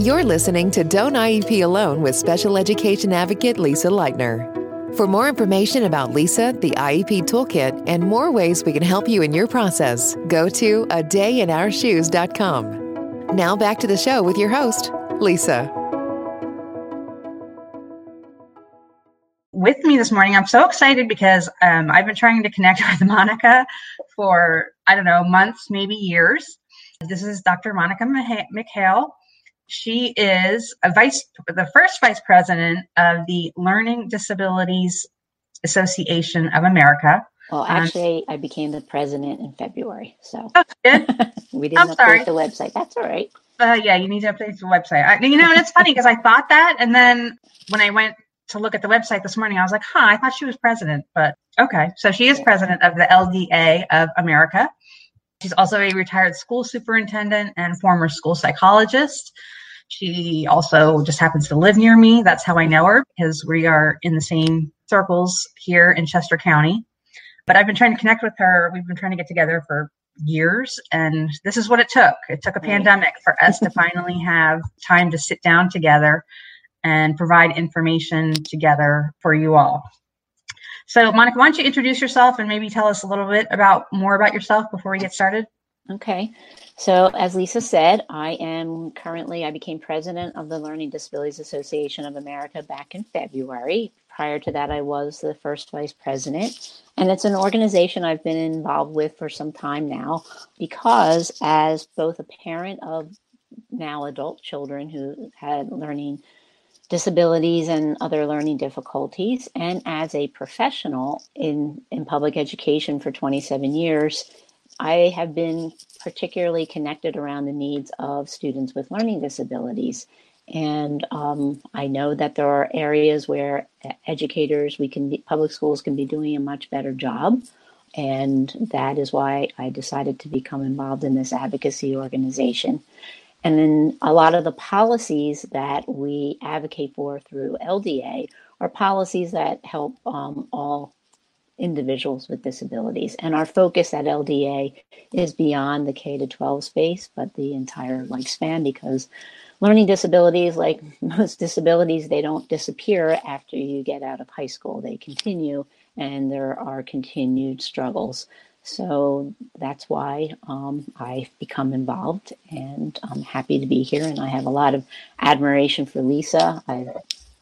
You're listening to Don't IEP Alone with Special Education Advocate Lisa Lightner. For more information about Lisa, the IEP Toolkit, and more ways we can help you in your process, go to a dayinourshoes.com. Now back to the show with your host, Lisa. With me this morning, I'm so excited because um, I've been trying to connect with Monica for, I don't know, months, maybe years. This is Dr. Monica McHale. She is a vice, the first vice president of the Learning Disabilities Association of America. Well, um, actually, um, I became the president in February, so oh, we didn't I'm update sorry. the website. That's all right. Uh, yeah, you need to update the website. I, you know, and it's funny because I thought that, and then when I went to look at the website this morning, I was like, "Huh, I thought she was president." But okay, so she is president of the LDA of America. She's also a retired school superintendent and former school psychologist. She also just happens to live near me. That's how I know her because we are in the same circles here in Chester County. But I've been trying to connect with her. We've been trying to get together for years, and this is what it took. It took a pandemic for us to finally have time to sit down together and provide information together for you all. So, Monica, why don't you introduce yourself and maybe tell us a little bit about more about yourself before we get started? Okay. So, as Lisa said, I am currently, I became president of the Learning Disabilities Association of America back in February. Prior to that, I was the first vice president. And it's an organization I've been involved with for some time now because, as both a parent of now adult children who had learning disabilities and other learning difficulties, and as a professional in, in public education for 27 years, I have been particularly connected around the needs of students with learning disabilities. And um, I know that there are areas where educators, we can, be, public schools can be doing a much better job. And that is why I decided to become involved in this advocacy organization. And then a lot of the policies that we advocate for through LDA are policies that help um, all individuals with disabilities. And our focus at LDA is beyond the K to 12 space, but the entire lifespan because learning disabilities, like most disabilities, they don't disappear after you get out of high school. They continue and there are continued struggles. So that's why um, I've become involved and I'm happy to be here. And I have a lot of admiration for Lisa. I,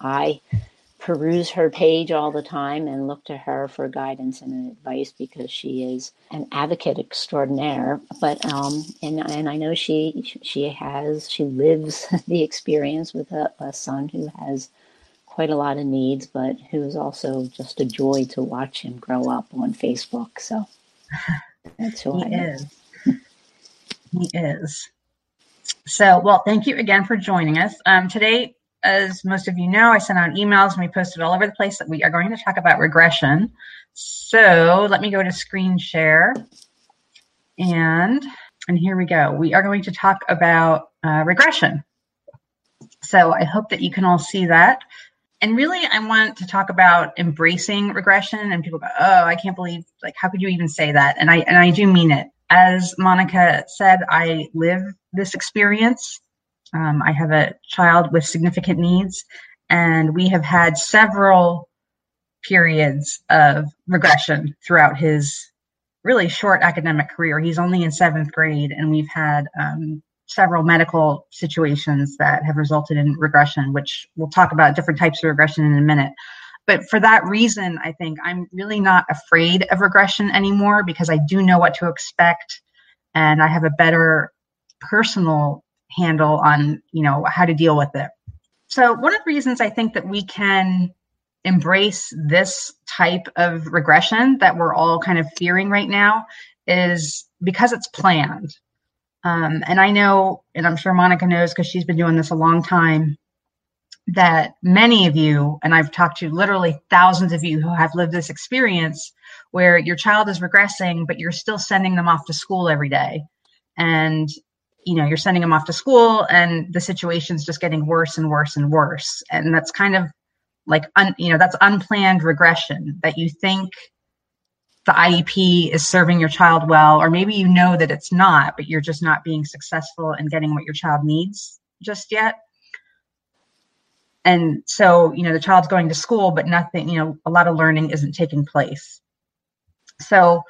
I peruse her page all the time and look to her for guidance and advice because she is an advocate extraordinaire. But um, and and I know she she has she lives the experience with a, a son who has quite a lot of needs, but who is also just a joy to watch him grow up on Facebook. So that's who he I is. he is. So, well, thank you again for joining us. Um, today, as most of you know, I sent out emails and we posted all over the place that we are going to talk about regression. So let me go to screen share. And, and here we go. We are going to talk about uh, regression. So I hope that you can all see that. And really, I want to talk about embracing regression. And people go, "Oh, I can't believe! Like, how could you even say that?" And I and I do mean it. As Monica said, I live this experience um, I have a child with significant needs, and we have had several periods of regression throughout his really short academic career. He's only in seventh grade, and we've had um, several medical situations that have resulted in regression, which we'll talk about different types of regression in a minute. But for that reason, I think I'm really not afraid of regression anymore because I do know what to expect and I have a better personal handle on you know how to deal with it. So one of the reasons i think that we can embrace this type of regression that we're all kind of fearing right now is because it's planned. Um, and i know and i'm sure monica knows because she's been doing this a long time that many of you and i've talked to literally thousands of you who have lived this experience where your child is regressing but you're still sending them off to school every day. And you know you're sending them off to school and the situation's just getting worse and worse and worse. And that's kind of like un, you know that's unplanned regression that you think the IEP is serving your child well or maybe you know that it's not but you're just not being successful in getting what your child needs just yet. And so you know the child's going to school but nothing you know a lot of learning isn't taking place. So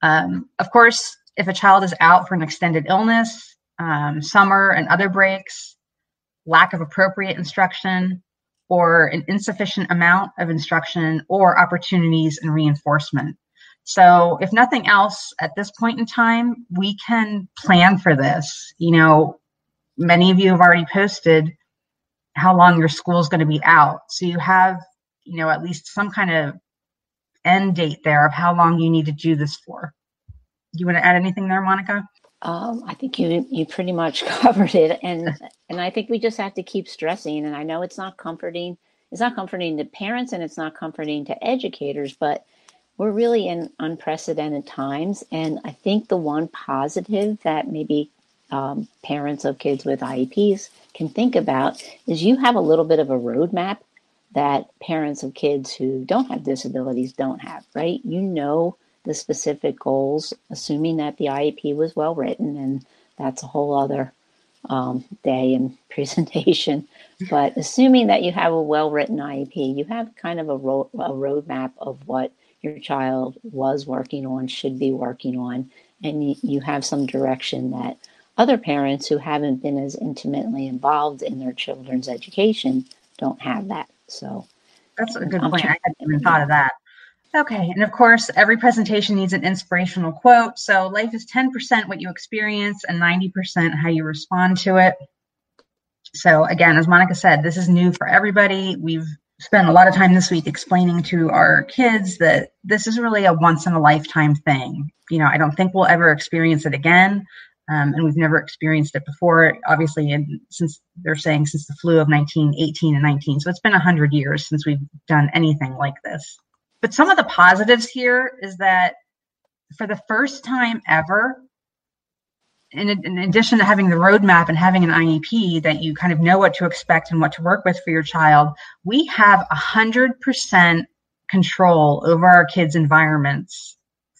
um, of course if a child is out for an extended illness um, summer and other breaks lack of appropriate instruction or an insufficient amount of instruction or opportunities and reinforcement so if nothing else at this point in time we can plan for this you know many of you have already posted how long your school is going to be out. So you have, you know, at least some kind of end date there of how long you need to do this for. Do you want to add anything there, Monica? Um, I think you you pretty much covered it, and and I think we just have to keep stressing. And I know it's not comforting. It's not comforting to parents, and it's not comforting to educators. But we're really in unprecedented times, and I think the one positive that maybe um, parents of kids with IEPs can think about is you have a little bit of a roadmap that parents of kids who don't have disabilities don't have, right? You know the specific goals, assuming that the IEP was well written, and that's a whole other um, day and presentation. But assuming that you have a well written IEP, you have kind of a, ro- a roadmap of what your child was working on, should be working on, and you, you have some direction that other parents who haven't been as intimately involved in their children's education don't have that. So that's a good point. I hadn't even thought of that. Okay, and of course, every presentation needs an inspirational quote. So life is 10% what you experience and 90% how you respond to it. So again, as Monica said, this is new for everybody. We've spent a lot of time this week explaining to our kids that this is really a once in a lifetime thing. You know, I don't think we'll ever experience it again um, and we've never experienced it before. Obviously, and since they're saying since the flu of 1918 and 19, so it's been 100 years since we've done anything like this. But some of the positives here is that for the first time ever, in, in, addition to having the roadmap and having an IEP that you kind of know what to expect and what to work with for your child, we have 100% control over our kids' environments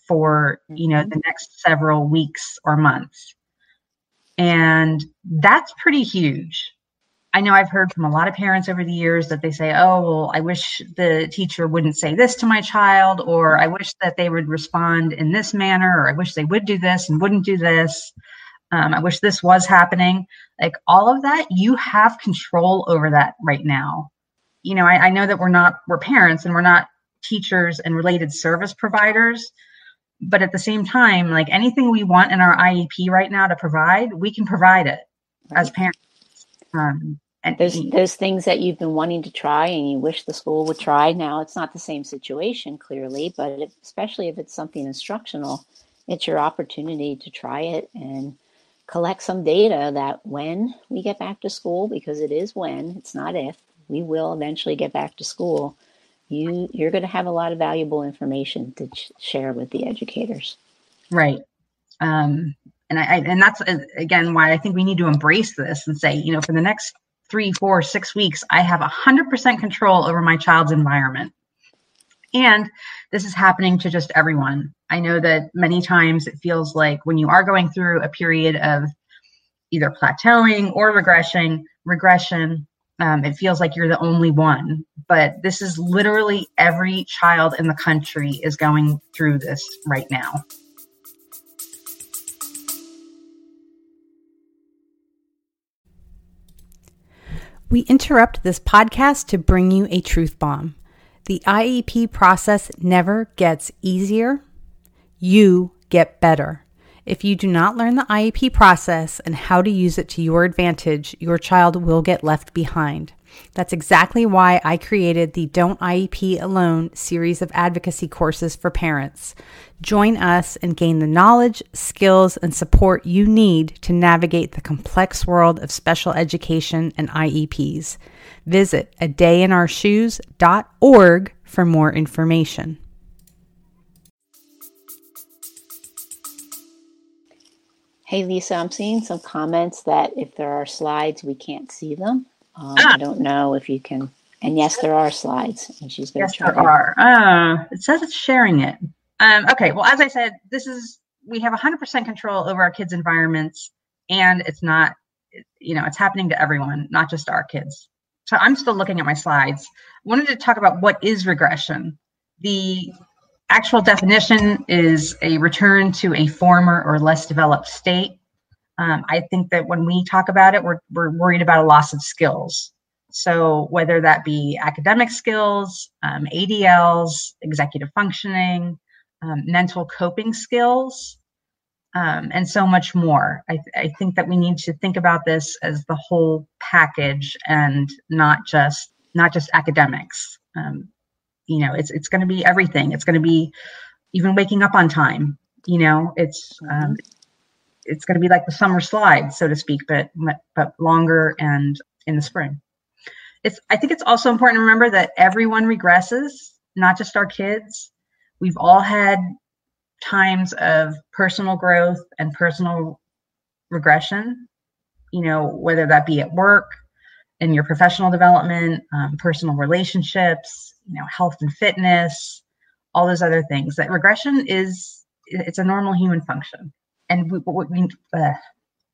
for you know mm-hmm. the next several weeks or months and that's pretty huge. I know I've heard from a lot of parents over the years that they say, oh, well, I wish the teacher wouldn't say this to my child, or I wish that they would respond in this manner, or I wish they would do this and wouldn't do this. Um, I wish this was happening. Like all of that, you have control over that right now. You know, I, I know that we're not, we're parents and we're not teachers and related service providers, but at the same time, like anything we want in our IEP right now to provide, we can provide it as parents. Um, and there's there's things that you've been wanting to try and you wish the school would try. Now it's not the same situation clearly, but if, especially if it's something instructional, it's your opportunity to try it and collect some data that when we get back to school, because it is when, it's not if, we will eventually get back to school you you're going to have a lot of valuable information to ch- share with the educators right um, and I, and that's uh, again why i think we need to embrace this and say you know for the next three four six weeks i have 100% control over my child's environment. And this is happening to just everyone. I know that many times it feels like when you are going through a period of either plateauing or regression regression um, it feels like you're the only one. But this is literally every child in the country is going through this right now we interrupt this podcast to bring you a truth bomb. The iep process never gets easier. You get better. If you do not learn the IEP process and how to use it to your advantage, your child will get left behind. That's exactly why I created the Don't IEP Alone series of advocacy courses for parents. Join us and gain the knowledge, skills, and support you need to navigate the complex world of special education and IEPs. Visit a dayinourshoes.org for more information. Hey, Lisa, I'm seeing some comments that if there are slides, we can't see them. Um, ah. I don't know if you can. And yes, there are slides. And she's going yes, to try. there are. Uh, it says it's sharing it. Um, okay. Well, as I said, this is we have 100% control over our kids' environments, and it's not, you know, it's happening to everyone, not just our kids. so I'm still looking at my slides. I wanted to talk about what is regression. The actual definition is a return to a former or less developed state. Um, I think that when we talk about it, we're, we're worried about a loss of skills. So whether that be academic skills, um, ADLs, executive functioning, um, mental coping skills, um, and so much more. I, th- I, think that we need to think about this as the whole package and not just not just academics. Um, you know, it's it's going to be everything. It's going to be even waking up on time. You know, it's um, it's going to be like the summer slide, so to speak, but but longer and in the spring. It's I think it's also important to remember that everyone regresses, not just our kids. We've all had times of personal growth and personal regression, you know, whether that be at work, in your professional development, um, personal relationships, you know, health and fitness, all those other things. That regression is it's a normal human function, and we, what we uh,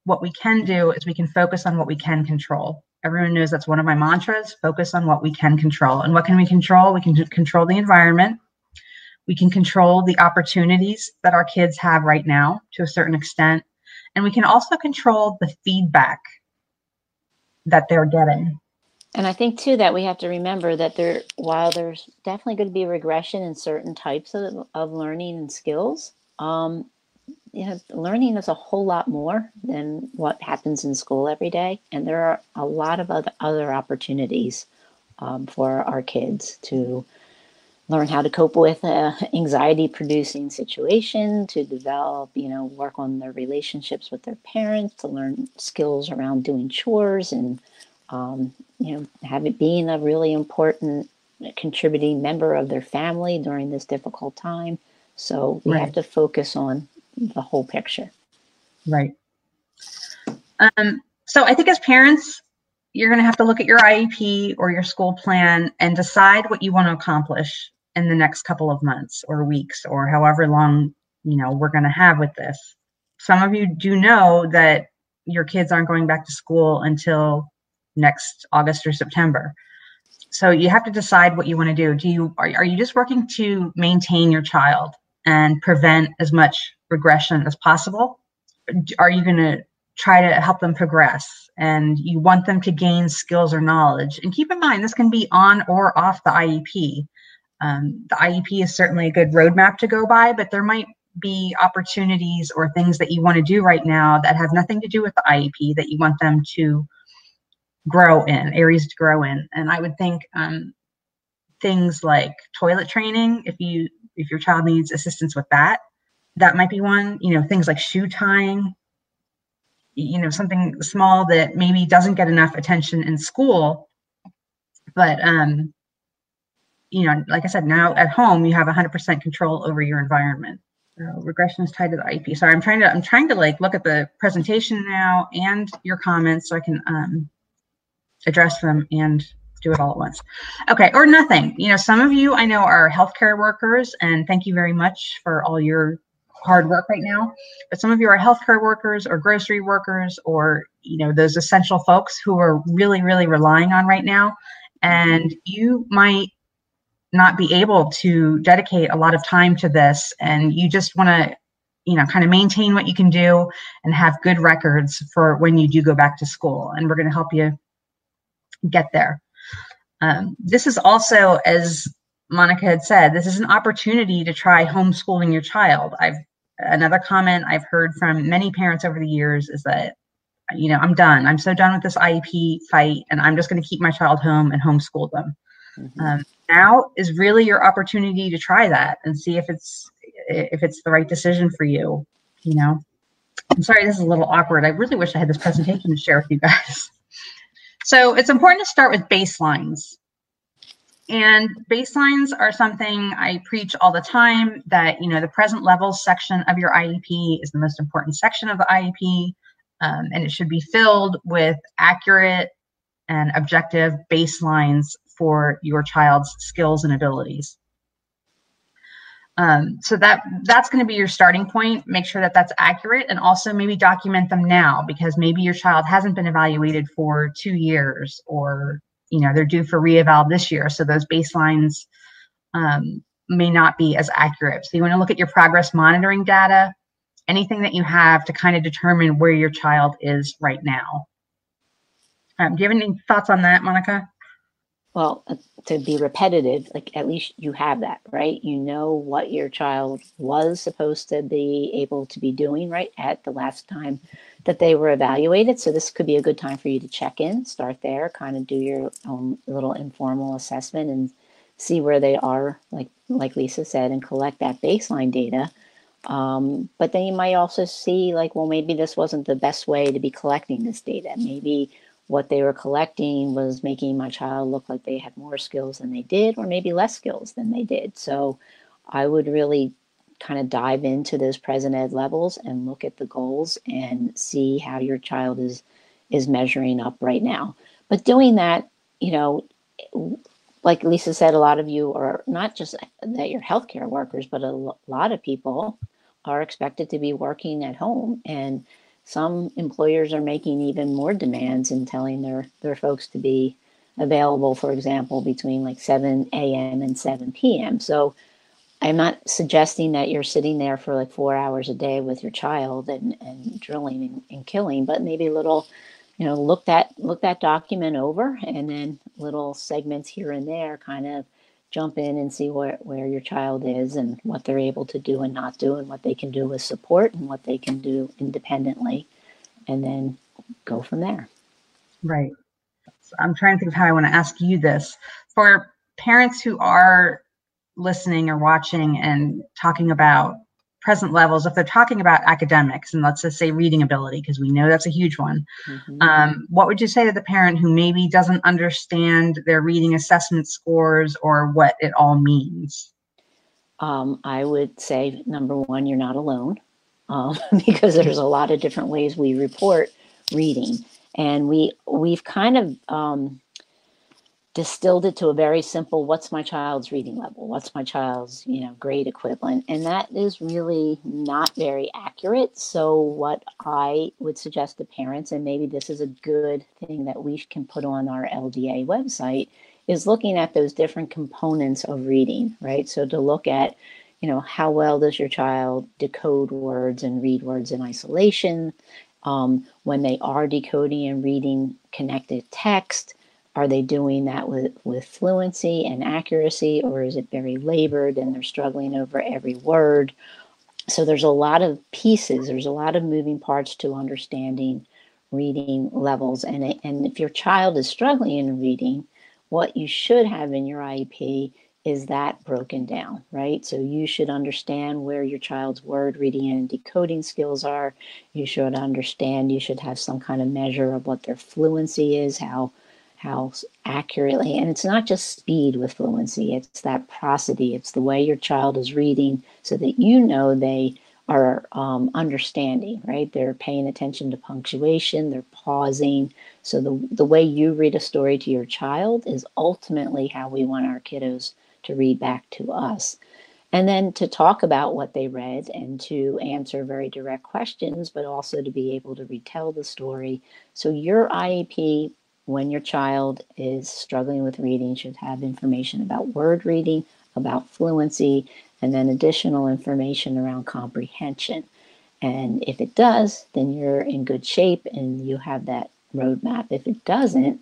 what we can do is we can focus on what we can control. Everyone knows that's one of my mantras: focus on what we can control. And what can we control? We can control the environment. We can control the opportunities that our kids have right now to a certain extent. And we can also control the feedback that they're getting. And I think too that we have to remember that there, while there's definitely going to be regression in certain types of, of learning and skills, um, you know, learning is a whole lot more than what happens in school every day, and there are a lot of other other opportunities um, for our kids to learn how to cope with anxiety producing situation to develop you know work on their relationships with their parents to learn skills around doing chores and um, you know having being a really important contributing member of their family during this difficult time so we right. have to focus on the whole picture. Right. Um, so i think as parents you're going to have to look at your iep or your school plan and decide what you want to accomplish in the next couple of months or weeks or however long you know we're going to have with this. Some of you do know that your kids aren't going back to school until next august or september. So you have to decide what you want to do. Do you are, are you just working to maintain your child and prevent as much regression as possible? Are you going to try to help them progress and you want them to gain skills or knowledge? And keep in mind this can be on or off the iep um, the IEP is certainly a good roadmap to go by, but there might be opportunities or things that you want to do right now that have nothing to do with the IEP that you want them to grow in, areas to grow in. And I would think um, things like toilet training, if you if your child needs assistance with that, that might be one. You know, things like shoe tying, you know, something small that maybe doesn't get enough attention in school, but um, you know, like I said, now at home you have 100% control over your environment. So regression is tied to the ip Sorry, I'm trying to I'm trying to like look at the presentation now and your comments so I can um, address them and do it all at once. Okay, or nothing. You know, some of you I know are healthcare workers, and thank you very much for all your hard work right now. But some of you are healthcare workers or grocery workers or you know those essential folks who are really really relying on right now, and you might not be able to dedicate a lot of time to this and you just want to you know kind of maintain what you can do and have good records for when you do go back to school and we're going to help you get there um, this is also as monica had said this is an opportunity to try homeschooling your child. I've another comment i've heard from many parents over the years is that you know i'm done. I'm so done with this iep fight and i'm just going to keep my child home and homeschool them. Mm-hmm. um, now is really your opportunity to try that and see if it's if it's the right decision for you you know? I'm sorry this is a little awkward. I really wish i had this presentation to share with you guys. So it's important to start with baselines and baselines are something i preach all the time that you know the present levels section of your iep is the most important section of the iep um, and it should be filled with accurate and objective baselines for your child's skills and abilities. Um, so that that's going to be your starting point. Make sure that that's accurate, and also maybe document them now because maybe your child hasn't been evaluated for two years, or you know they're due for reeval this year. So those baselines um, may not be as accurate. So you want to look at your progress monitoring data anything that you have to kind of determine where your child is right now. Um, do you have any thoughts on that monica well uh, to be repetitive like at least you have that right you know what your child was supposed to be able to be doing right at the last time that they were evaluated. So this could be a good time for you to check in, start there, kind of do your own little informal assessment and see where they are, like like Lisa said, and collect that baseline data. Um, but then you might also see like, well, maybe this wasn't the best way to be collecting this data. Maybe what they were collecting was making my child look like they had more skills than they did, or maybe less skills than they did. So I would really kind of dive into those present ed levels and look at the goals and see how your child is is measuring up right now. But doing that, you know, like Lisa said, a lot of you are not just that you're healthcare workers, but a lot of people are expected to be working at home and some employers are making even more demands and telling their their folks to be available for example between like 7 a.m and 7 p.m so I'm not suggesting that you're sitting there for like four hours a day with your child and, and drilling and, and killing, but maybe a little, you know, look that look that document over and then little segments here and there kind of jump in and see where, where your child is and what they're able to do and not do and what they can do with support and what they can do independently and then go from there. Right. so I'm trying to think of how I want to ask you this. For parents who are listening or watching and talking about present levels, if they're talking about academics and let's just say reading ability, because we know that's a huge one, mm-hmm. um, what would you say to the parent who maybe doesn't understand their reading assessment scores or what it all means? Um, I would say number one, you're not alone um, because there's a lot of different ways we report reading, and we we've kind of um, distilled it to a very simple what's my child's reading level? What's my child's you know grade equivalent? And that is really not very accurate. So what i would suggest to parents and maybe this is a good thing that we can put on our lda website is looking at those different components of reading right? So to look at you know how well does your child decode words and read words in isolation? Um, when they are decoding and reading connected text are they doing that with, with fluency and accuracy, or is it very labored and they're struggling over every word? So there's a lot of pieces, there's a lot of moving parts to understanding reading levels. And, and if your child is struggling in reading, what you should have in your IEP is that broken down, right? So you should understand where your child's word reading and decoding skills are. You should understand, you should have some kind of measure of what their fluency is, how how accurately, and it's not just speed with fluency, it's that prosody, it's the way your child is reading so that you know they are um, understanding, right? They're paying attention to punctuation, they're pausing. So the, the way you read a story to your child is ultimately how we want our kiddos to read back to us. And then to talk about what they read and to answer very direct questions, but also to be able to retell the story. So your IEP when your child is struggling with reading should have information about word reading, about fluency, and then additional information around comprehension. And if it does, then you're in good shape and you have that roadmap. If it doesn't,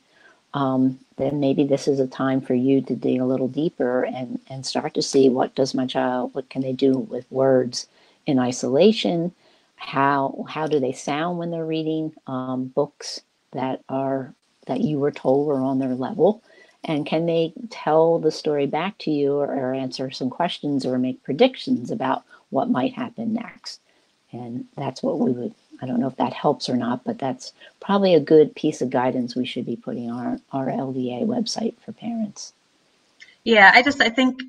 um, then maybe this is a time for you to dig a little deeper and, and start to see what does my child, what can they do with words in isolation? How, how do they sound when they're reading um, books that are that you were told were on their level? And can they tell the story back to you or, or answer some questions or make predictions about what might happen next? And that's what we would, I don't know if that helps or not, but that's probably a good piece of guidance we should be putting on our, our LDA website for parents. Yeah, I just, I think,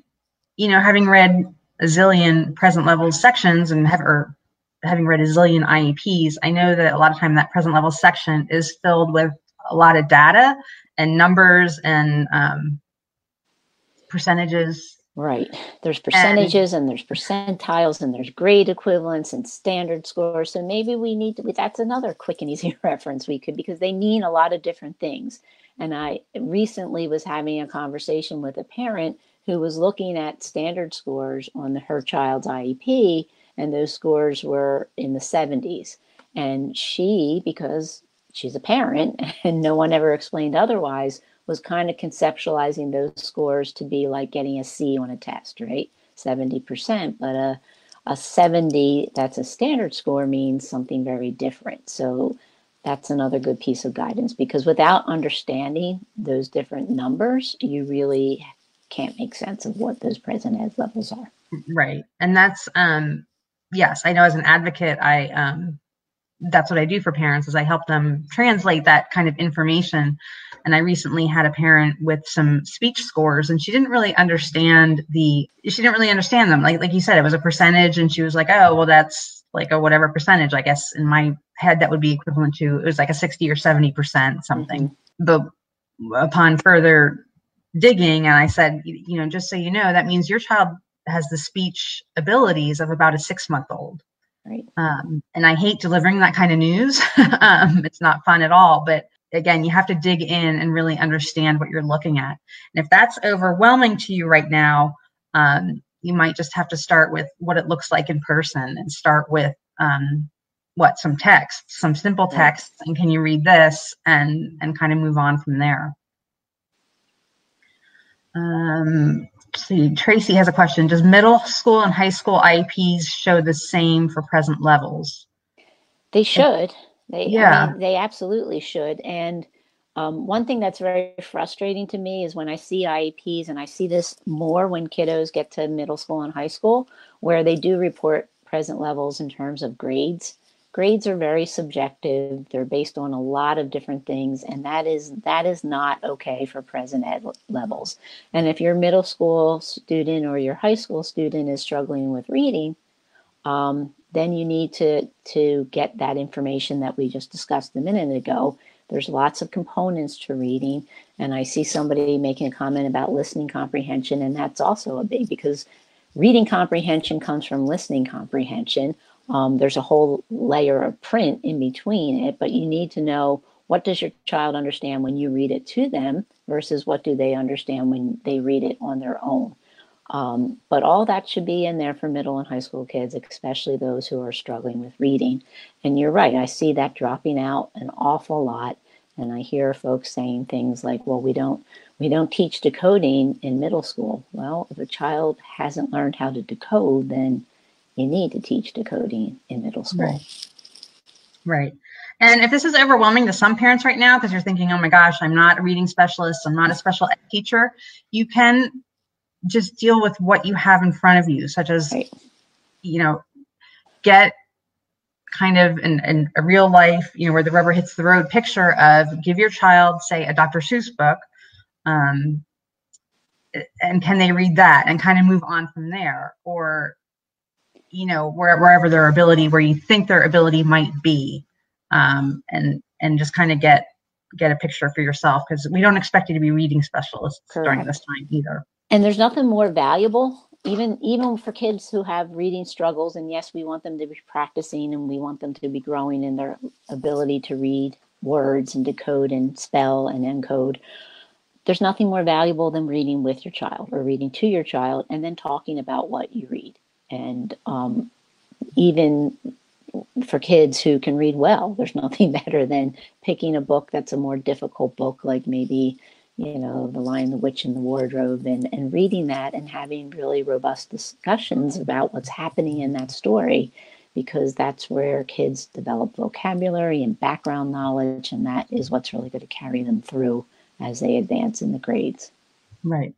you know, having read a zillion present level sections and have, or having read a zillion IEPs, I know that a lot of time that present level section is filled with a lot of data and numbers and um, percentages Right. There's percentages and, and, there's percentiles and there's grade equivalents and standard scores. So maybe we need to, that's another quick and easy reference we could, because they mean a lot of different things. And I recently was having a conversation with a parent who was looking at standard scores on the, her child's IEP, and those scores were in the 70s. And she, because she's a parent and no one ever explained otherwise, was kind of conceptualizing those scores to be like getting a C on a test, right? 70%. But a, a 70 that's a standard score means something very different. So that's another good piece of guidance because without understanding those different numbers, you really can't make sense of what those present ed levels are. Right. And that's um yes, I know as an advocate I um that's what I do for parents is I help them translate that kind of information. And I recently had a parent with some speech scores and she didn't really understand the she didn't really understand them. Like like you said, it was a percentage and she was like, Oh, well that's like a whatever percentage. I guess in my head that would be equivalent to it was like a 60 or 70 percent something. Mm-hmm. But upon further digging and I said, you know, just so you know, that means your child has the speech abilities of about a six month old. Right. Um, and I hate delivering that kind of news. um, it's not fun at all. But again, you have to dig in and really understand what you're looking at. And if that's overwhelming to you right now, um, you might just have to start with what it looks like in person and start with um, what some text, some simple text, and can you read this and and kind of move on from there. Um, see, Tracy has a question. Does middle school and high school IEPs show the same for present levels? They should. They yeah. I mean, they absolutely should. And um, one thing that's very frustrating to me is when I see IEPs, and I see this more when kiddos get to middle school and high school, where they do report present levels in terms of grades grades are very subjective. They're based on a lot of different things and that is that is not okay for present ed levels. And if your middle school student or your high school student is struggling with reading um, then you need to to get that information that we just discussed a minute ago. There's lots of components to reading and i see somebody making a comment about listening comprehension and that's also a big because reading comprehension comes from listening comprehension um, there's a whole layer of print in between it, but you need to know what does your child understand when you read it to them versus what do they understand when they read it on their own. Um, but all that should be in there for middle and high school kids, especially those who are struggling with reading. And you're right, I see that dropping out an awful lot. And I hear folks saying things like, well, we don't we don't teach decoding in middle school. Well, if a child hasn't learned how to decode, then you need to teach decoding in middle school. Right. Right. And if this is overwhelming to some parents right now, because you're thinking, oh my gosh, I'm not a reading specialist, I'm not a special ed teacher, you can just deal with what you have in front of you, such as, right. you know, get kind of in, in, a real life, you know, where the rubber hits the road picture of give your child, say, a Dr. Seuss book, um, and can they read that and kind of move on from there? Or you know where, wherever their ability where you think their ability might be um, and and just kind of get get a picture for yourself because we don't expect you to be reading specialists Correct. during this time either. And there's nothing more valuable even even for kids who have reading struggles and yes we want them to be practicing and we want them to be growing in their ability to read words and decode and spell and encode. There's nothing more valuable than reading with your child or reading to your child and then talking about what you read and um, even for kids who can read well, there's nothing better than picking a book that's a more difficult book, like maybe, you know, The Lion, the Witch, and the Wardrobe, and, and reading that and having really robust discussions about what's happening in that story, because that's where kids develop vocabulary and background knowledge, and that is what's really going to carry them through as they advance in the grades. Right.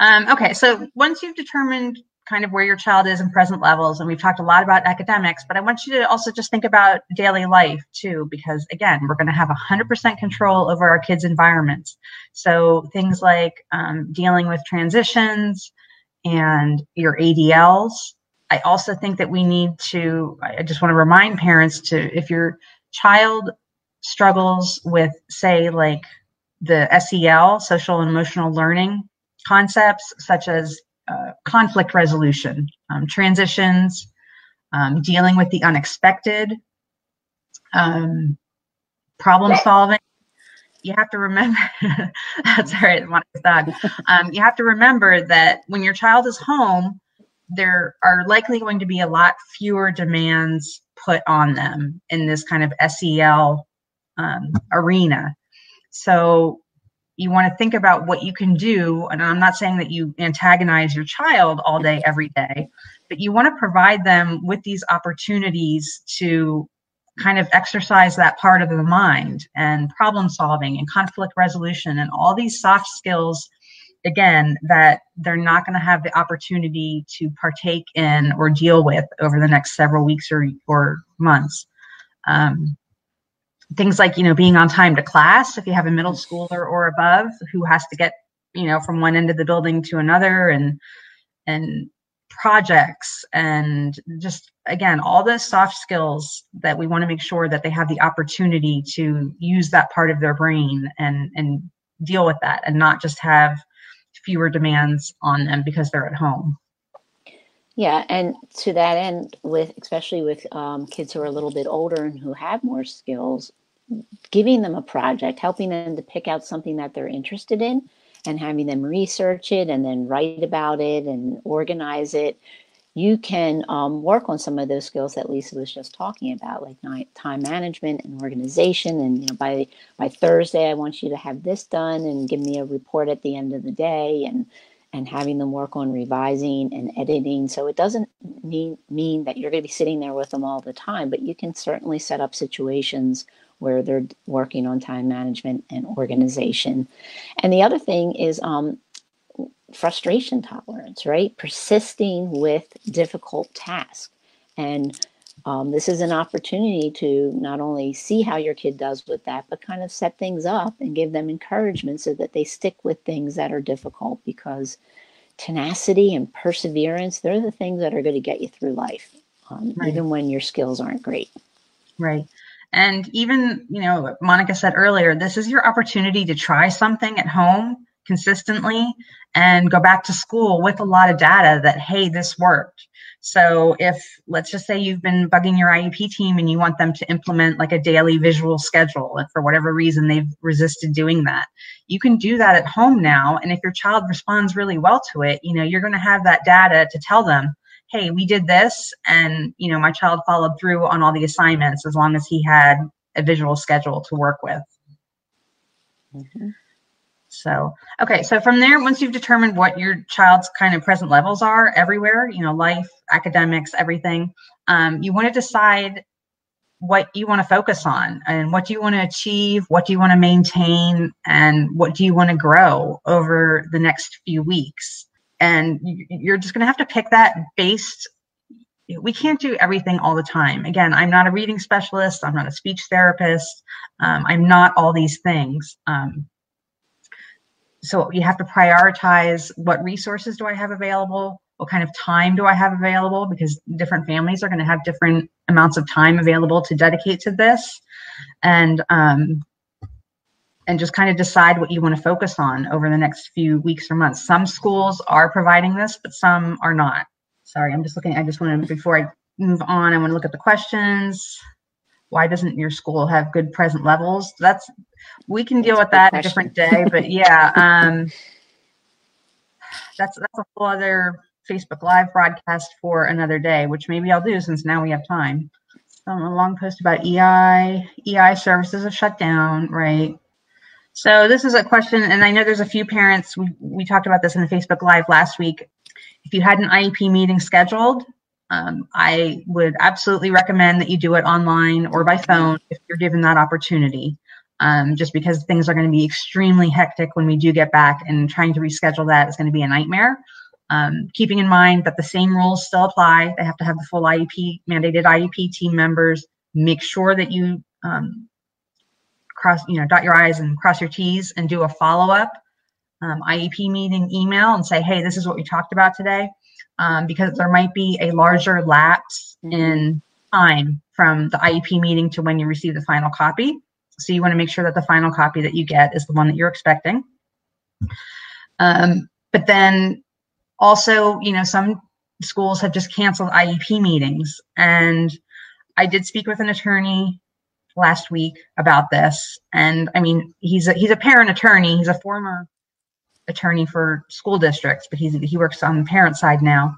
Um, okay, so once you've determined kind of where your child is in present levels and we've talked a lot about academics but i want you to also just think about daily life too because again we're going to have 100% control over our kids environments. So things like um, dealing with transitions and your adls i also think that we need to i just want to remind parents to if your child struggles with say like the sel social and emotional learning concepts such as uh, conflict resolution, um, transitions, um, dealing with the unexpected, um, problem solving. You have to remember that's all right. Um, you have to remember that when your child is home, there are likely going to be a lot fewer demands put on them in this kind of SEL um, arena. So you want to think about what you can do. And I'm not saying that you antagonize your child all day, every day, but you want to provide them with these opportunities to kind of exercise that part of the mind and problem solving and conflict resolution and all these soft skills again that they're not going to have the opportunity to partake in or deal with over the next several weeks or, or months um, things like you know being on time to class if you have a middle schooler or above who has to get you know from one end of the building to another and and projects and just again all the soft skills that we want to make sure that they have the opportunity to use that part of their brain and and deal with that and not just have fewer demands on them because they're at home. Yeah, and to that end, with especially with um, kids who are a little bit older and who have more skills, giving them a project, helping them to pick out something that they're interested in, and having them research it and then write about it and organize it you can um, work on some of those skills that Lisa was just talking about, like time management and organization. And you know, by by Thursday, I want you to have this done and give me a report at the end of the day, and and having them work on revising and editing. So it doesn't mean mean that you're going to be sitting there with them all the time, but you can certainly set up situations where they're working on time management and organization. And the other thing is um, frustration tolerance, right? Persisting with difficult tasks. And um, this is an opportunity to not only see how your kid does with that, but kind of set things up and give them encouragement so that they stick with things that are difficult because tenacity and perseverance, they're the things that are going to get you through life, um, right. even when your skills aren't great. Right. And even, you know, Monica said earlier, this is your opportunity to try something at home consistently and go back to school with a lot of data that, hey, this worked. So if let's just say you've been bugging your IEP team and you want them to implement like a daily visual schedule, and for whatever reason they've resisted doing that, you can do that at home now. And if your child responds really well to it, you know, you're going to have that data to tell them, hey, we did this, and you know, my child followed through on all the assignments as long as he had a visual schedule to work with. Mm-hmm. So, okay, so from there, once you've determined what your child's kind of present levels are everywhere, you know, life, academics, everything, um, you want to decide what you want to focus on and what do you want to achieve, what do you want to maintain, and what do you want to grow over the next few weeks. And you're just going to have to pick that based we can't do everything all the time. Again, I'm not a reading specialist. I'm not a speech therapist. Um, I'm not all these things. Um, so you have to prioritize what resources do I have available? What kind of time do I have available? Because different families are going to have different amounts of time available to dedicate to this. And um, and just kind of decide what you want to focus on over the next few weeks or months. Some schools are providing this, but some are not. Sorry, I'm just looking. I just want to, before I move on, I want to look at the questions why doesn't your school have good present levels? That's we can deal with that a different day, but yeah, um, that's that's a whole other Facebook Live broadcast for another day, which maybe I'll do since now we have time. Um, a long post about EI EI services have shut down, right? So this is a question, and I know there's a few parents. We we talked about this in the Facebook Live last week. If you had an IEP meeting scheduled, um, I would absolutely recommend that you do it online or by phone if you're given that opportunity. Um, just because things are going to be extremely hectic when we do get back, and trying to reschedule that is going to be a nightmare. Um, keeping in mind that the same rules still apply. They have to have the full IEP, mandated IEP team members. Make sure that you um, cross, you know, dot your I's and cross your T's and do a follow up um, IEP meeting email and say, hey, this is what we talked about today um, because there might be a larger lapse mm-hmm. in time from the IEP meeting to when you receive the final copy. So you want to make sure that the final copy that you get is the one that you're expecting. Um, but then also, you know, some schools have just canceled IEP meetings. And I did speak with an attorney last week about this. And I mean, he's a, he's a parent attorney. He's a former attorney for school districts, but he's, he works on the parent side now.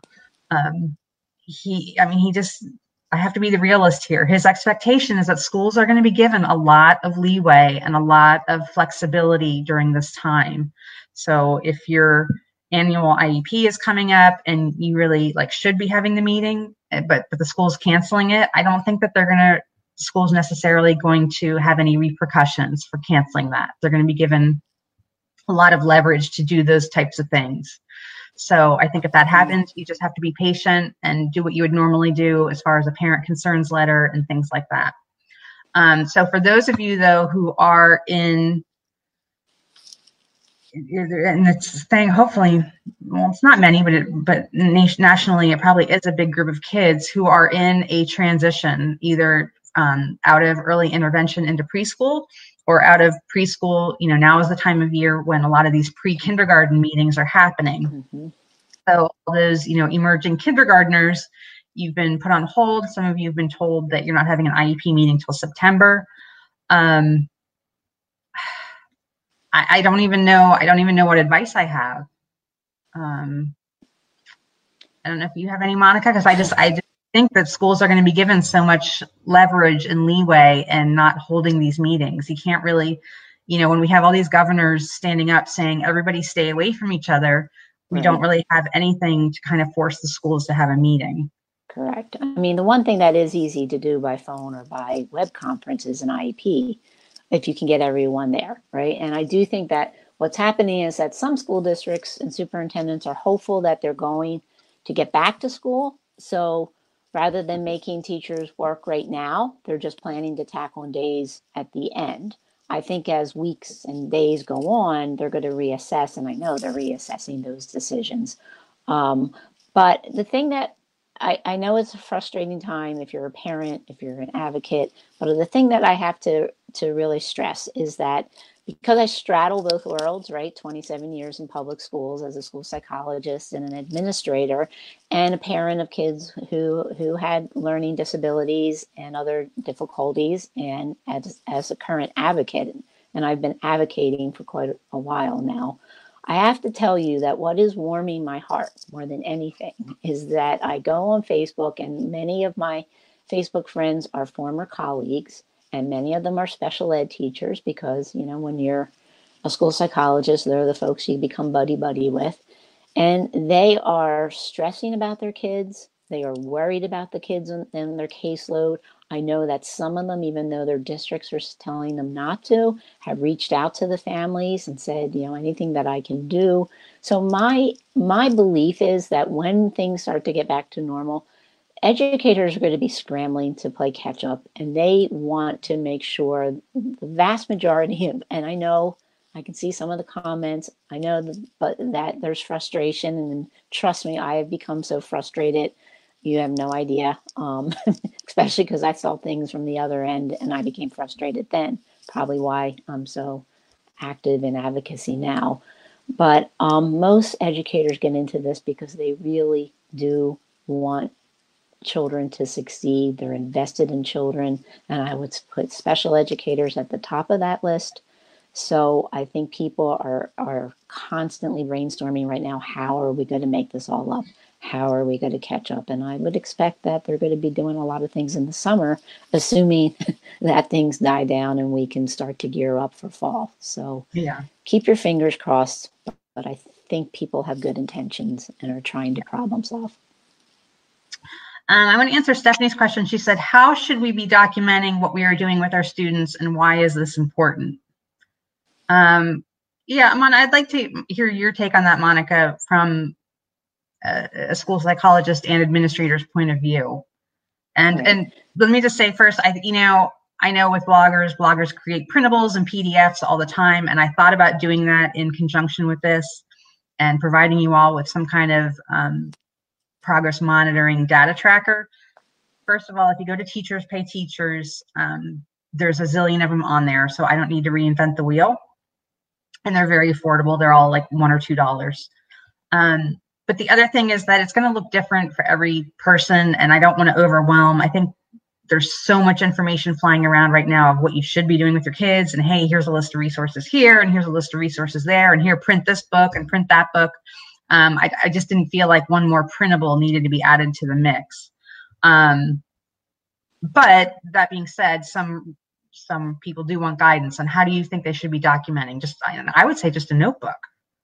Um, he, I mean, he just, I have to be the realist here. His expectation is that schools are going to be given a lot of leeway and a lot of flexibility during this time. So if your annual IEP is coming up and you really like should be having the meeting, eh, but but the school's canceling it, I don't think that they're going to schools necessarily going to have any repercussions for canceling that. They're going to be given a lot of leverage to do those types of things. So I think if that happens, you just have to be patient and do what you would normally do as far as a parent concerns letter and things like that. Um, so for those of you though who are in and it's thing hopefully well it's not many but it, but nationally it probably is a big group of kids who are in a transition either um, out of early intervention into preschool or out of preschool, you know, now is the time of year when a lot of these pre-kindergarten meetings are happening. Mm-hmm. So all those, you know, emerging kindergartners, you've been put on hold. Some of you have been told that you're not having an IEP meeting till September. Um, I, I don't even know. I don't even know what advice I have. Um, I don't know if you have any, Monica, because I just, I just think that schools are going to be given so much leverage and leeway and not holding these meetings. You can't really, you know, when we have all these governors standing up saying everybody stay away from each other, we right. don't really have anything to kind of force the schools to have a meeting. Correct. I mean, the one thing that is easy to do by phone or by web conference is an IEP if you can get everyone there, right? And I do think that what's happening is that some school districts and superintendents are hopeful that they're going to get back to school. So rather than making teachers work right now, they're just planning to tack on days at the end. I think as weeks and days go on, they're going to reassess, and I know they're reassessing those decisions. Um, but the thing that I, I know it's a frustrating time if you're a parent, if you're an advocate, but the thing that I have to to really stress is that because I straddle both worlds, right? 27 years in public schools as a school psychologist and an administrator, and a parent of kids who who had learning disabilities and other difficulties, and as as a current advocate, and I've been advocating for quite a while now. I have to tell you that what is warming my heart more than anything mm. is that I go on Facebook, and many of my Facebook friends are former colleagues and many of them are special ed teachers because you know when you're a school psychologist they're the folks you become buddy buddy with. And they are stressing about their kids. They are worried about the kids and, their caseload. I know that some of them even though their districts are telling them not to have reached out to the families and said you know anything that i can do. So my my belief is that when things start to get back to normal educators are going to be scrambling to play catch up and they want to make sure the vast majority of, and I know I can see some of the comments. I know that, but that there's frustration and trust me, I have become so frustrated. You have no idea, um, especially because I saw things from the other end and I became frustrated then. Probably why I'm so active in advocacy now. But um, most educators get into this because they really do want children to succeed. They're invested in children. And I would put special educators at the top of that list. So I think people are, are constantly brainstorming right now how are we going to make this all up? How are we going to catch up? And I would expect that they're going to be doing a lot of things in the summer, assuming that things die down and we can start to gear up for fall. So yeah, keep your fingers crossed. But I think people have good intentions and are trying to problem solve. Um, I want to answer Stephanie's question. She said, How should we be documenting what we are doing with our students and why is this important? Um, yeah, Mon, I'd like to hear your take on that, Monica, from a, a school psychologist and administrator's point of view. And right. and let me just say first, I you know I know with bloggers, bloggers create printables and PDFs all the time, and I thought about doing that in conjunction with this and providing you all with some kind of um, progress monitoring data tracker. First of all, if you go to Teachers Pay Teachers, um, there's a zillion of them on there, so I don't need to reinvent the wheel. And they're very affordable. They're all like one or two dollars. Um, but the other thing is that it's going to look different for every person, and I don't want to overwhelm. I think there's so much information flying around right now of what you should be doing with your kids, and hey, here's a list of resources here, and here's a list of resources there, and here, print this book and print that book. Um, I, I, just didn't feel like one more printable needed to be added to the mix. Um, but that being said, some some people do want guidance on how do you think they should be documenting. Just I, I would say just a notebook.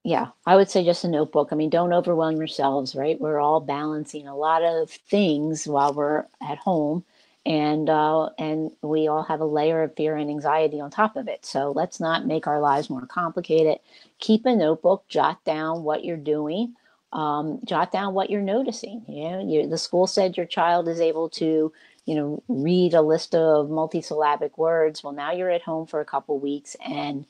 Yeah, I would say just a notebook. I mean, don't overwhelm yourselves, right? We're all balancing a lot of things while we're at home, and uh, and we all have a layer of fear and anxiety on top of it. So let's not make our lives more complicated. Keep a notebook, jot down what you're doing, um, jot down what you're noticing. You know, you, the school said your child is able to you know, read a list of multisyllabic words. Well, now you're at home for a couple weeks and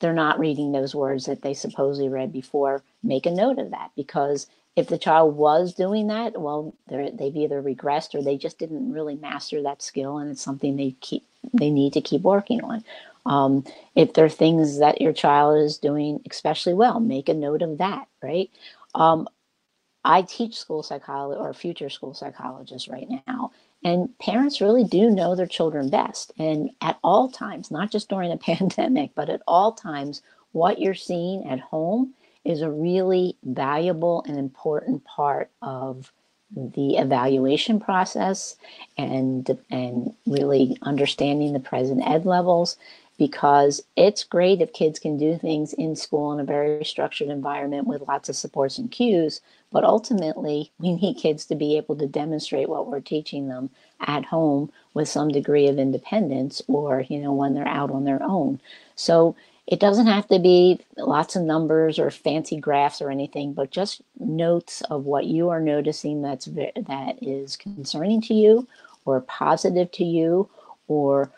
they're not reading those words that they supposedly read before. Make a note of that because if the child was doing that, well, they've either regressed or they just didn't really master that skill, and it's something they keep they need to keep working on. Um, if there are things that your child is doing especially well, make a note of that. Right. Um, I teach school psychology or future school psychologists right now, and parents really do know their children best. And at all times, not just during a pandemic, but at all times, what you're seeing at home is a really valuable and important part of the evaluation process and and really understanding the present ed levels because it's great if kids can do things in school in a very structured environment with lots of supports and cues but ultimately, we need kids to be able to demonstrate what we're teaching them at home with some degree of independence or, you know, when they're out on their own. So it doesn't have to be lots of numbers or fancy graphs or anything, but just notes of what you are noticing that's that is concerning to you or positive to you or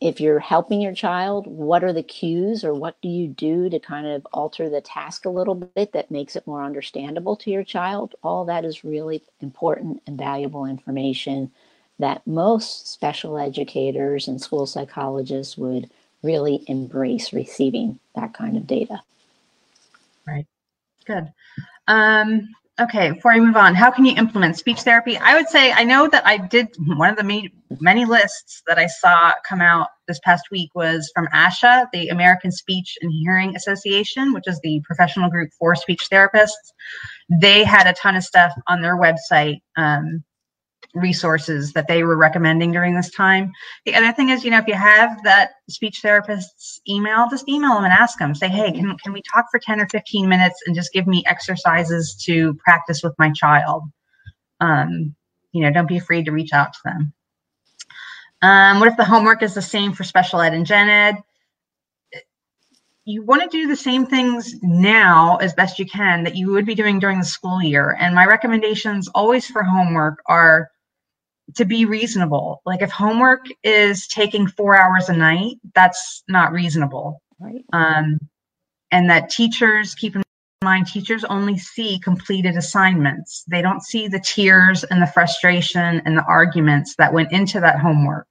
if you're helping your child, what are the cues or what do you do to kind of alter the task a little bit that makes it more understandable to your child? All that is really important and valuable information that most special educators and school psychologists would really embrace receiving that kind of data. Right. Good. Um, Okay, before I move on, how can you implement speech therapy? I would say I know that I did one of the many, many lists that I saw come out this past week was from ASHA, the American Speech and Hearing Association, which is the professional group for speech therapists. They had a ton of stuff on their website um, resources that they were recommending during this time. The other thing is, you know, if you have that speech therapist's email, just email them and ask them, say, hey, can, can we talk for 10 or 15 minutes and just give me exercises to practice with my child? Um, you know, don't be afraid to reach out to them. Um, what if the homework is the same for special ed and gen ed? you want to do the same things now as best you can that you would be doing during the school year. And my recommendations always for homework are to be reasonable. Like if homework is taking four hours a night, that's not reasonable. Right. Um, and that teachers keep in mind teachers only see completed assignments. They don't see the tears and the frustration and the arguments that went into that homework.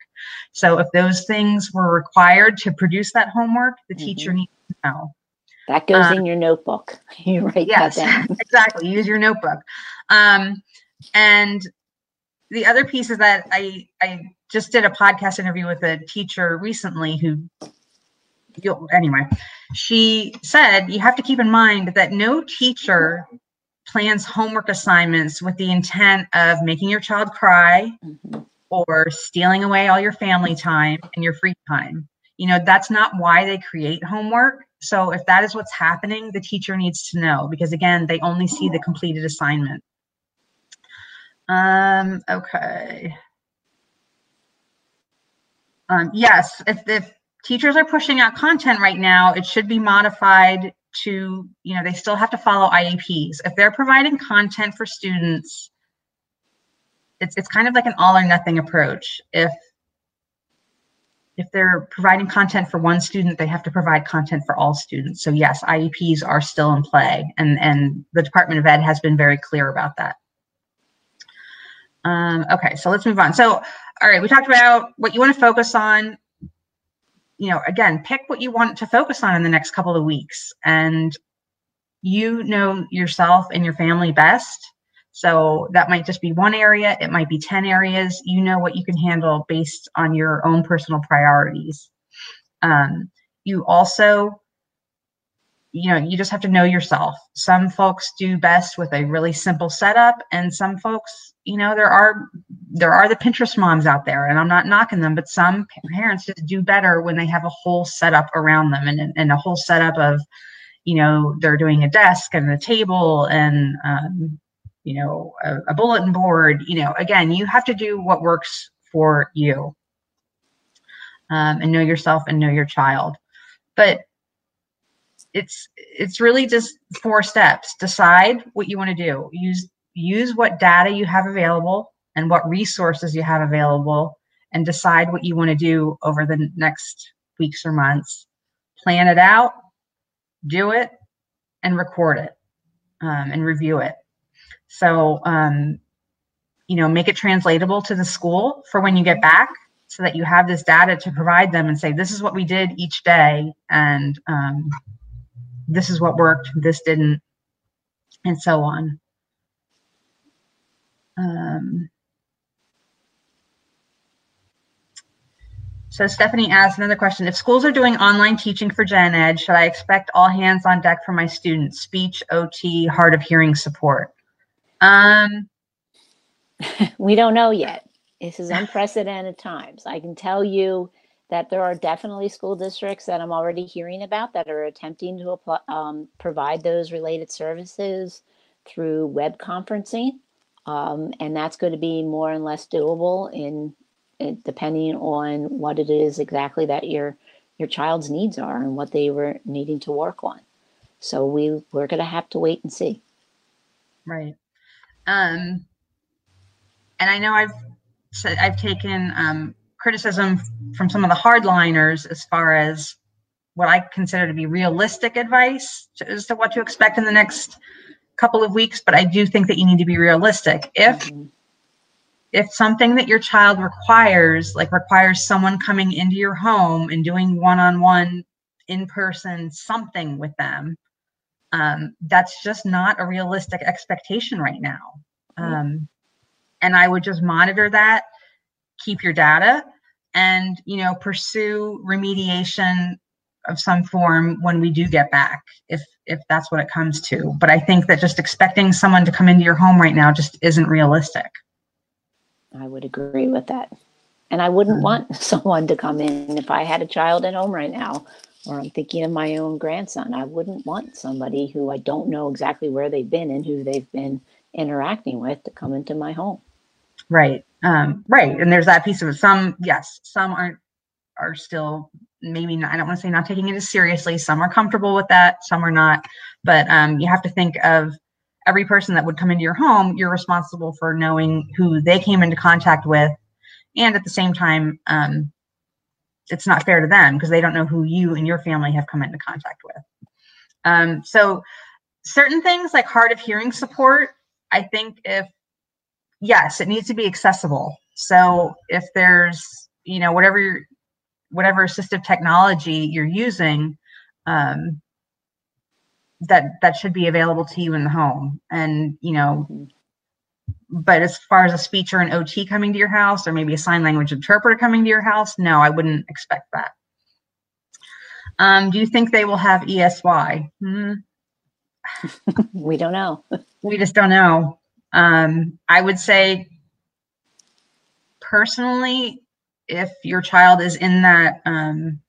So if those things were required to produce that homework, the mm-hmm. teacher needs to know. That goes um, in your notebook. You write yes, that down. exactly. Use your notebook. Um, and the other piece is that I I just did a podcast interview with a teacher recently who anyway she said you have to keep in mind that no teacher plans homework assignments with the intent of making your child cry mm-hmm. or stealing away all your family time and your free time. You know that's not why they create homework. So if that is what's happening the teacher needs to know because again they only see the completed assignment um, okay. Um, yes, if, if teachers are pushing out content right now, it should be modified to, you know, they still have to follow IEPs. If they're providing content for students, it's, it's kind of like an all or nothing approach. If if they're providing content for one student, they have to provide content for all students. So yes, IEPs are still in play, and and the Department of Ed has been very clear about that. Um, okay, so let's move on. So, all right, we talked about what you want to focus on. You know, again, pick what you want to focus on in the next couple of weeks and you know yourself and your family best. So that might just be one area, it might be 10 areas. You know what you can handle based on your own personal priorities. Um, you also you know you just have to know yourself. Some folks do best with a really simple setup and some folks you know there are there are the pinterest moms out there and i'm not knocking them but some parents just do better when they have a whole setup around them and, and a whole setup of you know they're doing a desk and a table and um, you know a, a bulletin board you know again you have to do what works for you um, and know yourself and know your child. But it's it's really just four steps. Decide what you want to do. Use use what data you have available and what resources you have available and decide what you want to do over the next weeks or months. Plan it out do it and record it um, and review it. So um, you know make it translatable to the school for when you get back so that you have this data to provide them and say this is what we did each day and um, this is what worked, this didn't, and so on. Um, so Stephanie asked another question. If schools are doing online teaching for gen ed, should I expect all hands on deck for my students, speech, OT, hard of hearing support? Um, we don't know yet. This is unprecedented times. I can tell you that there are definitely school districts that I'm already hearing about that are attempting to apply, um, provide those related services through web conferencing. Um, and that's going to be more and less doable in, in, depending on what it is exactly that your your child's needs are and what they were needing to work on. So we we're going to have to wait and see. Right. Um, and I know I've I've taken um, criticism from some of the hardliners as far as what I consider to be realistic advice as to what to expect in the next couple of weeks. But I do think that you need to be realistic. If mm-hmm. if something that your child requires, like requires someone coming into your home and doing one-on-one in-person something with them, um, that's just not a realistic expectation right now. Um, and I would just monitor that, keep your data, and you know pursue remediation of some form when we do get back if if that's what it comes to. But i think that just expecting someone to come into your home right now just isn't realistic. I would agree with that. And i wouldn't mm-hmm. want someone to come in if i had a child at home right now or i'm thinking of my own grandson. I wouldn't want somebody who i don't know exactly where they've been and who they've been interacting with to come into my home. Right um, right. And there's that piece of it. Some, yes, some aren't, are still maybe not, I don't want to say not taking it as seriously. Some are comfortable with that, some are not. But um, you have to think of every person that would come into your home, you're responsible for knowing who they came into contact with. And at the same time, um, it's not fair to them because they don't know who you and your family have come into contact with. Um, so certain things like hard of hearing support, I think if yes, it needs to be accessible. So if there's, you know, whatever whatever assistive technology you're using, um, that that should be available to you in the home. And you know, but as far as a speech or an OT coming to your house, or maybe a sign language interpreter coming to your house, no, I wouldn't expect that. Um, do you think they will have ESY? Hmm. we don't know. we just don't know. Um, I would say personally, if your child is in that, um,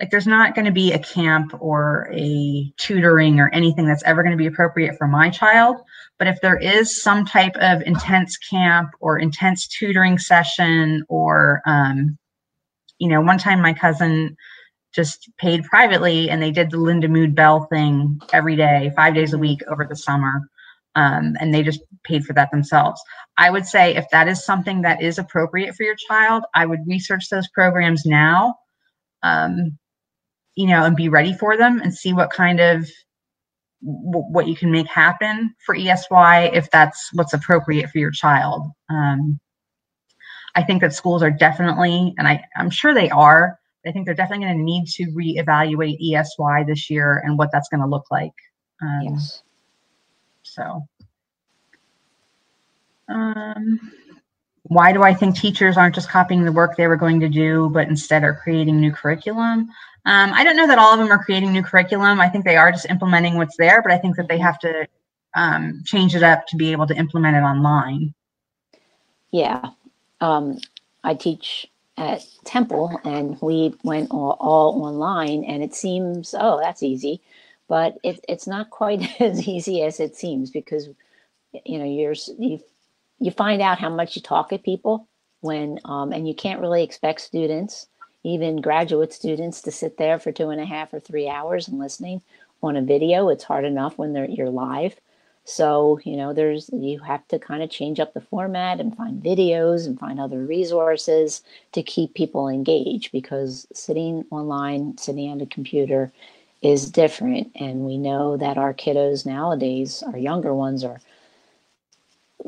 like there's not going to be a camp or a tutoring or anything that's ever going to be appropriate for my child. But if there is some type of intense camp or intense tutoring session, or, um, you know, one time my cousin just paid privately and they did the Lindamood-Bell thing every day, five days a week over the summer um, and they just paid for that themselves. I would say if that is something that is appropriate for your child, I would research those programs now, um, you know, and be ready for them and see what kind of w- what you can make happen for ESY if that's what's appropriate for your child. Um, I think that schools are definitely, and I, I'm sure they are, I think they're definitely going to need to reevaluate ESY this year and what that's going to look like. Um, Yes. So, um, why do I think teachers aren't just copying the work they were going to do, but instead are creating new curriculum? Um, I don't know that all of them are creating new curriculum. I think they are just implementing what's there, but I think that they have to um, change it up to be able to implement it online. Yeah. Um, I teach at Temple and we went all, all online and it seems, oh, that's easy. But it, it's not quite as easy as it seems because, you know, you're, you, you find out how much you talk at people when, um, and you can't really expect students, even graduate students, to sit there for two and a half or three hours and listening on a video. It's hard enough when they're, you're live. So, you know, there's, you have to kind of change up the format and find videos and find other resources to keep people engaged because sitting online, sitting at a computer is different. And we know that our kiddos nowadays, our younger ones, are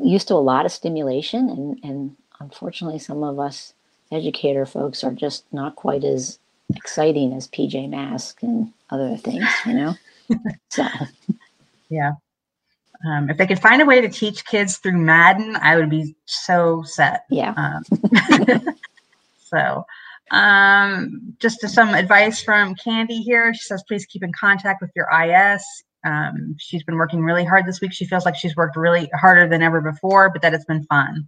used to a lot of stimulation. And, and unfortunately, some of us educator folks are just not quite as exciting as PJ Masks and other things, you know? so, Yeah. Um, if they could find a way to teach kids through Madden, I would be so set. yeah. Um, so, um, just some advice from Candy here. She says, please keep in contact with your IS. Um, she's been working really hard this week. She feels like she's worked really harder than ever before, but that it's been fun.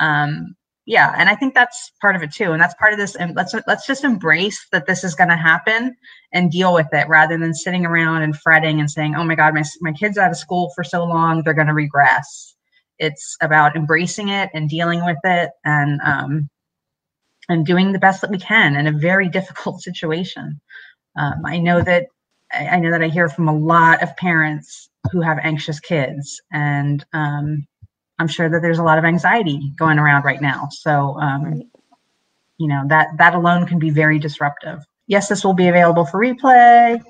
Um, yeah, and I think that's part of it too. And that's part of this. And let's let's just embrace that this is going to happen and deal with it rather than sitting around and fretting and saying, "Oh my God, my my kid's out of school for so long, they're going to regress." It's about embracing it and dealing with it and um, and doing the best that we can in a very difficult situation. Um, I know that I know that I hear from a lot of parents who have anxious kids, and um, I'm sure that there's a lot of anxiety going around right now. So, um, you know that that alone can be very disruptive. Yes, this will be available for replay.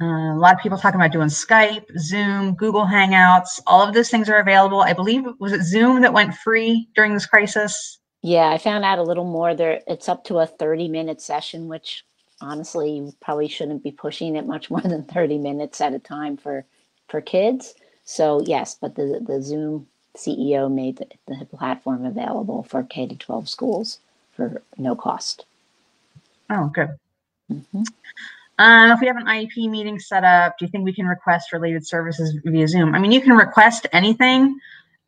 Uh, a lot of people talking about doing Skype, Zoom, Google Hangouts. All of those things are available. I believe was it Zoom that went free during this crisis. Yeah, I found out a little more there. It's up to a 30 minute session, which honestly, you probably shouldn't be pushing it much more than 30 minutes at a time for for kids. So yes, but the the Zoom CEO made the, the platform available for K to 12 schools for no cost. Oh, good. Mhm. Uh, if we have an IEP meeting set up, do you think we can request related services via Zoom? I mean, you can request anything.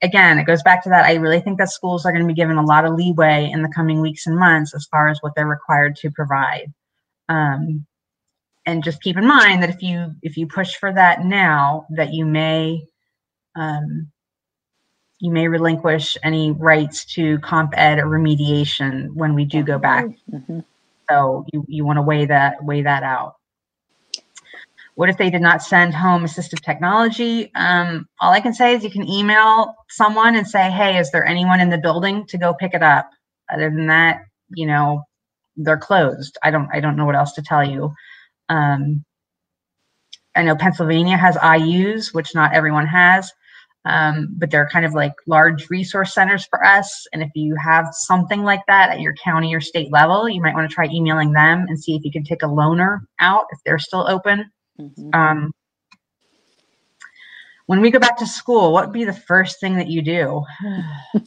Again, it goes back to that. I really think that schools are going to be given a lot of leeway in the coming weeks and months as far as what they're required to provide. Um, and just keep in mind that if you if you push for that now, that you may um, you may relinquish any rights to comp ed or remediation when we do go back Mhm. so you, you want to weigh that weigh that out. What if they did not send home assistive technology? Um, all I can say is you can email someone and say, "Hey, is there anyone in the building to go pick it up?" Other than that, you know, they're closed. I don't I don't know what else to tell you. Um, I know Pennsylvania has IUs, which not everyone has, um, but they're kind of like large resource centers for us. And if you have something like that at your county or state level, you might want to try emailing them and see if you can take a loaner out if they're still open. Mhm. Um, when we go back to school, what would be the first thing that you do?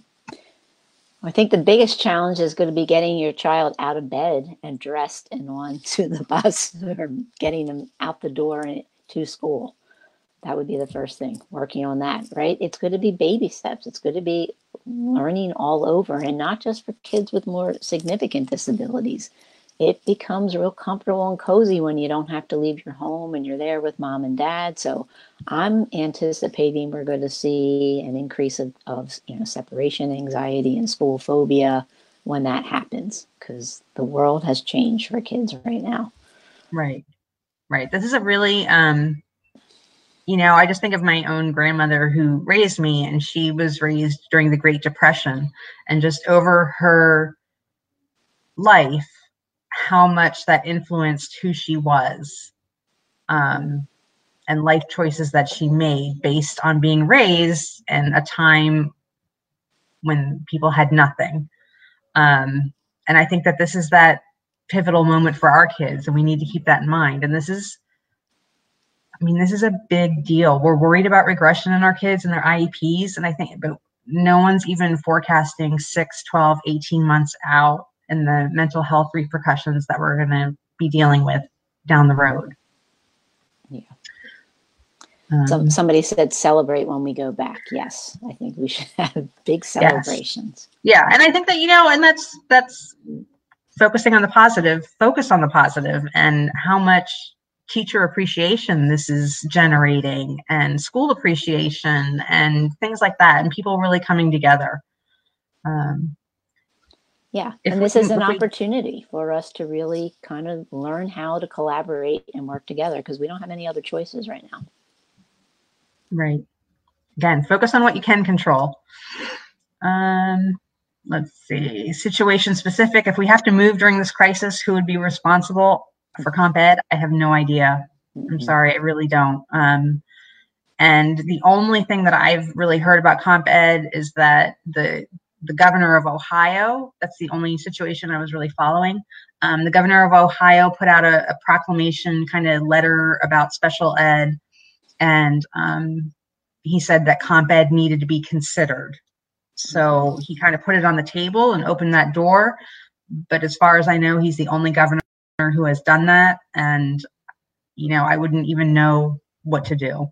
I think the biggest challenge is going to be getting your child out of bed and dressed and on to the bus or getting them out the door to school. That would be the first thing, working on that, right? It's going to be baby steps. It's going to be learning all over and not just for kids with more significant disabilities. It becomes real comfortable and cozy when you don't have to leave your home and you're there with mom and dad. So I'm anticipating we're going to see an increase of, of you know separation anxiety and school phobia when that happens because the world has changed for kids right now. Right. Right. This is a really um you know, I just think of my own grandmother who raised me and she was raised during the Great Depression and just over her life how much that influenced who she was. Um and life choices that she made based on being raised in a time when people had nothing. Um and I think that this is that pivotal moment for our kids, and we need to keep that in mind. And this is, I mean, this is a big deal. We're worried about regression in our kids and their IEPs, and I think, but no one's even forecasting 6, 12, 18 months out and the mental health repercussions that we're going to be dealing with down the road. Yeah. Um, Some, somebody said celebrate when we go back. Yes, I think we should have big celebrations. Yes. Yeah, and I think that you know, and that's that's focusing on the positive. Focus on the positive and how much teacher appreciation this is generating, and school appreciation, and things like that, and people really coming together. Um, yeah, and this is an opportunity for us to really kind of learn how to collaborate and work together because we don't have any other choices right now. Right. Again, focus on what you can control. Um, let's see, situation specific. If we have to move during this crisis, who would be responsible for Comp Ed? I have no idea. I'm mm-hmm. sorry, I really don't. Um, and the only thing that I've really heard about Comp Ed is that the the governor of Ohio. That's the only situation I was really following. Um, the governor of Ohio put out a, a proclamation kind of letter about special ed, and um, he said that comp ed needed to be considered. So he kind of put it on the table and opened that door. But as far as I know, he's the only governor who has done that. And, you know, I wouldn't even know what to do.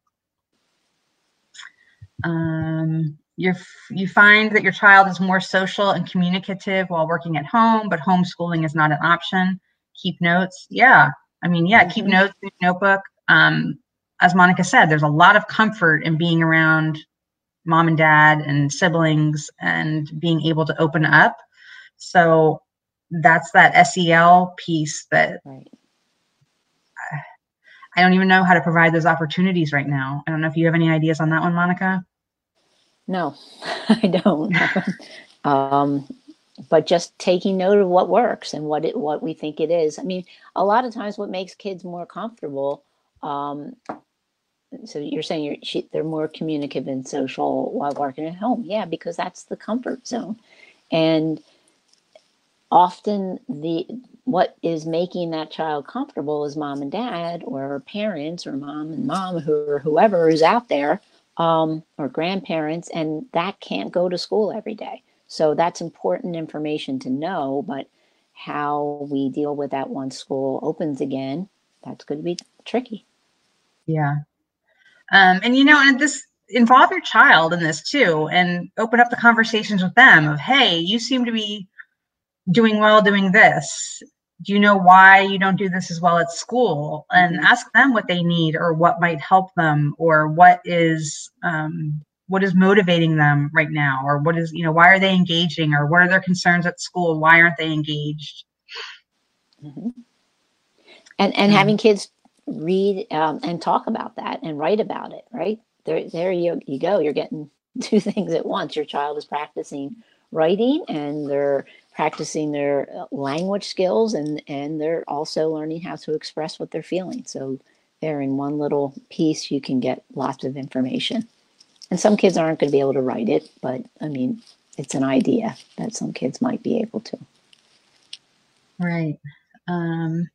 Um, you you find that your child is more social and communicative while working at home, but homeschooling is not an option. Keep notes. Yeah. I mean, yeah, keep mm-hmm. notes in your notebook. Um, as Monica said, there's a lot of comfort in being around mom and dad and siblings and being able to open up. So that's that SEL piece that right. I don't even know how to provide those opportunities right now. I don't know if you have any ideas on that one, Monica. No, I don't. um, but just taking note of what works and what it what we think it is. I mean, a lot of times, what makes kids more comfortable. Um, so you're saying you're she, they're more communicative and social while working at home, yeah, because that's the comfort zone, and often the what is making that child comfortable is mom and dad or parents or mom and mom who or whoever is out there um, or grandparents, and that can't go to school every day. So that's important information to know. But how we deal with that once school opens again, that's going to be tricky. Yeah. Um, and you know, and this involve your child in this too, and open up the conversations with them of, hey, you seem to be doing well doing this do you know why you don't do this as well at school? And mm-hmm. ask them what they need or what might help them or what is um, what is motivating them right now or what is you know why are they engaging or what are their concerns at school? Why aren't they engaged? Mm-hmm. and and having kids read um, and talk about that and write about it right? There there you, you go. You're getting two things at once. Your child is practicing writing and they're practicing their uh, language skills and and they're also learning how to express what they're feeling. So there in one little piece you can get lots of information. And some kids aren't going to be able to write it but i mean it's an idea that some kids might be able to. Right. Um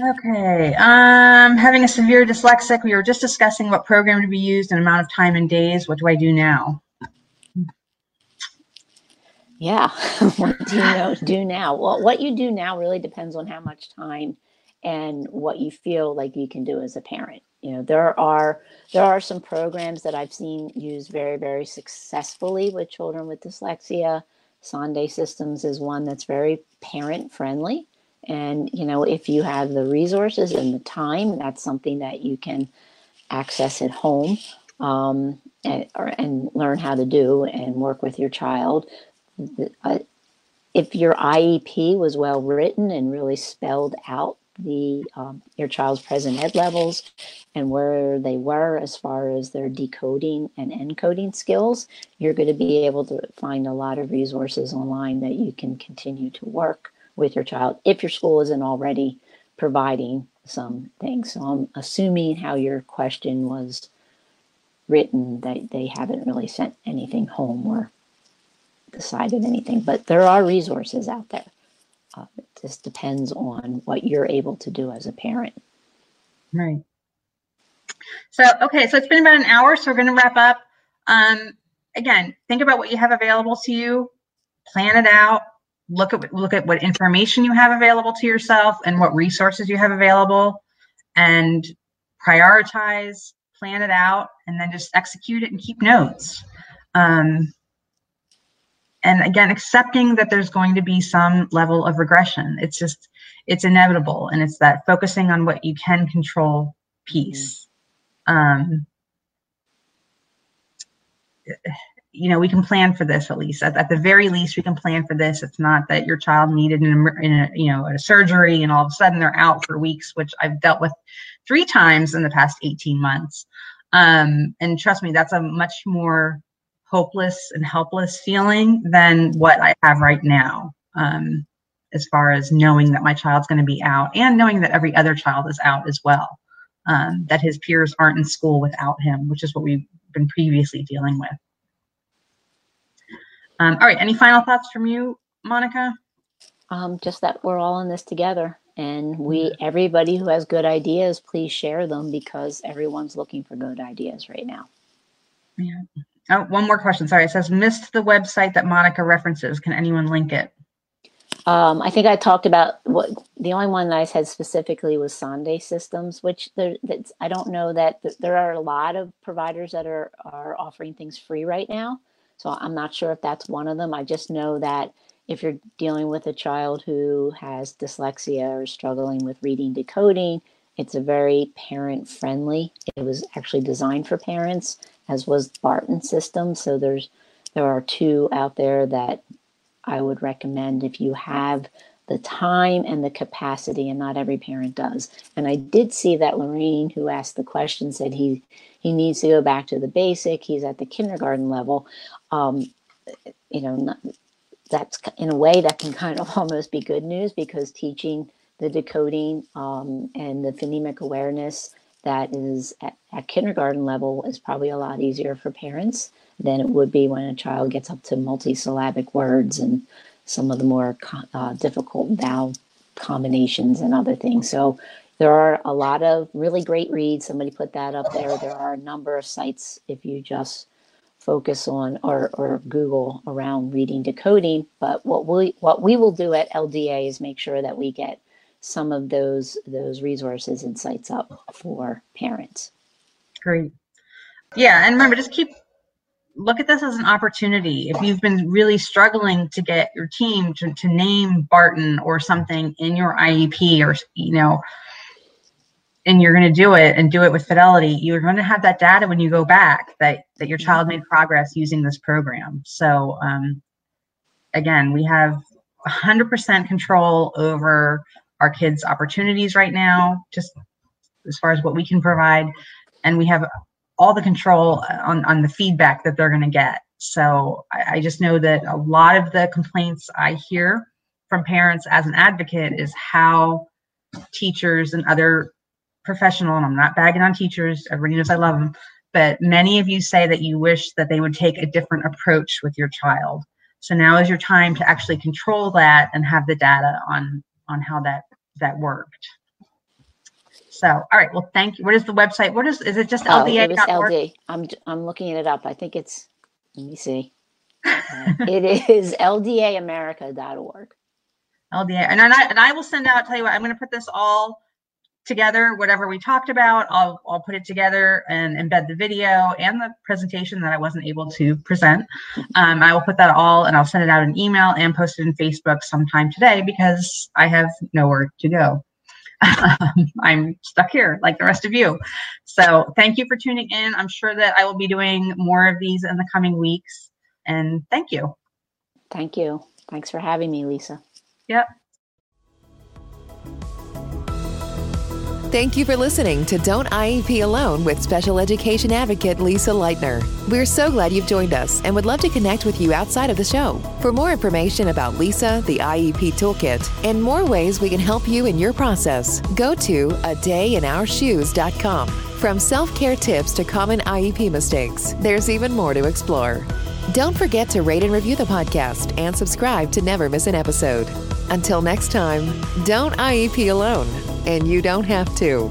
okay um having a severe dyslexic we were just discussing what program to be used and amount of time and days. What do i do now yeah. what do you know, do now? Well, what you do now really depends on how much time and what you feel like you can do as a parent. You know, there are there are some programs that I've seen used very very successfully with children with dyslexia. Sonday Systems is one that's very parent friendly. And, you know, if you have the resources and the time, that's something that you can access at home um, and, or, and learn how to do and work with your child if your IEP was well written and really spelled out the um, your child's present ed levels and where they were as far as their decoding and encoding skills, you're going to be able to find a lot of resources online that you can continue to work with your child if your school isn't already providing some things. So I'm assuming how your question was written that they haven't really sent anything home or decided anything, but there are resources out there. uh, it just depends on what you're able to do as a parent. Right. So, okay, so it's been about an hour, so we're going to wrap up. Um, again, think about what you have available to you, plan it out, look at look at what information you have available to yourself and what resources you have available, and prioritize, plan it out, and then just execute it and keep notes. Um, and again, accepting that there's going to be some level of regression. It's just it's inevitable, and it's that focusing on what you can control piece. Um, you know, we can plan for this at least. At, at, the very least, we can plan for this. It's not that your child needed an, in a, you know, a surgery and all of a sudden they're out for weeks, which I've dealt with three times in the past 18 months. Um, and trust me, that's a much more hopeless and helpless feeling than what I have right now. Um, as far as knowing that my child's going to be out and knowing that every other child is out as well, um, that his peers aren't in school without him, which is what we've been previously dealing with. Um, all right, any final thoughts from you, Monica? Um, just that we're all in this together, and we everybody who has good ideas, please share them because everyone's looking for good ideas right now. Yeah. Oh, one more question. Sorry, it says missed the website that Monica references. Can anyone link it? Um, I think I talked about what the only one that I said specifically was Sonday Systems, which there, I don't know that there are a lot of providers that are are offering things free right now. So I'm not sure if that's one of them. I just know that if you're dealing with a child who has dyslexia or struggling with reading decoding, it's a very parent friendly. It was actually designed for parents, as was Barton System. So there's there are two out there that I would recommend if you have the time and the capacity, and not every parent does. And I did see that Lorraine, who asked the question, said he he needs to go back to the basic. He's at the kindergarten level. Um, you know, not, that's in a way that can kind of almost be good news because teaching the decoding um, and the phonemic awareness that is at, at kindergarten level is probably a lot easier for parents than it would be when a child gets up to multisyllabic words and some of the more uh, difficult vowel combinations and other things. So there are a lot of really great reads. Somebody put that up there. There are a number of sites if you just focus on or, or Google around reading decoding. But what we what we will do at LDA is make sure that we get some of those those resources and sites up for parents. Great. Yeah, and remember, just keep look at this as an opportunity. If you've been really struggling to get your team to, to name Barton or something in your IEP or, you know, and you're going to do it and do it with fidelity, you're going to have that data when you go back that, that your child made progress using this program. So, um, again, we have 100% control over our kids' opportunities right now, just as far as what we can provide. And we have all the control on, on the feedback that they're going to get. So I, I just know that a lot of the complaints I hear from parents as an advocate is how teachers and other professional, and I'm not bagging on teachers, everybody knows I love them, but many of you say that you wish that they would take a different approach with your child. So now is your time to actually control that and have the data on on how that that worked. So, all right. Well, thank you. What is the website? What is is it just oh, LDA? It LD. I'm I'm looking it up. I think it's. Let me see. It is ldamerica.org. LDA, and I and I will send out. Tell you what, I'm going to put this all together. Whatever we talked about, I'll I'll put it together and embed the video and the presentation that I wasn't able to present. Um, I will put that all and I'll send it out in email and post it in Facebook sometime today because I have nowhere to go. I'm stuck here like the rest of you. So thank you for tuning in. I'm sure that I will be doing more of these in the coming weeks. And thank you. Thank you. Thanks for having me, Lisa. Yep. Thank you for listening to Don't IEP Alone with special education advocate Lisa Lightner. We're so glad you've joined us and would love to connect with you outside of the show. For more information about Lisa, the IEP Toolkit, and more ways we can help you in your process, go to a dayinourshoes.com. From self care tips to common IEP mistakes, there's even more to explore. Don't forget to rate and review the podcast and subscribe to never miss an episode. Until next time, don't IEP alone, and you don't have to.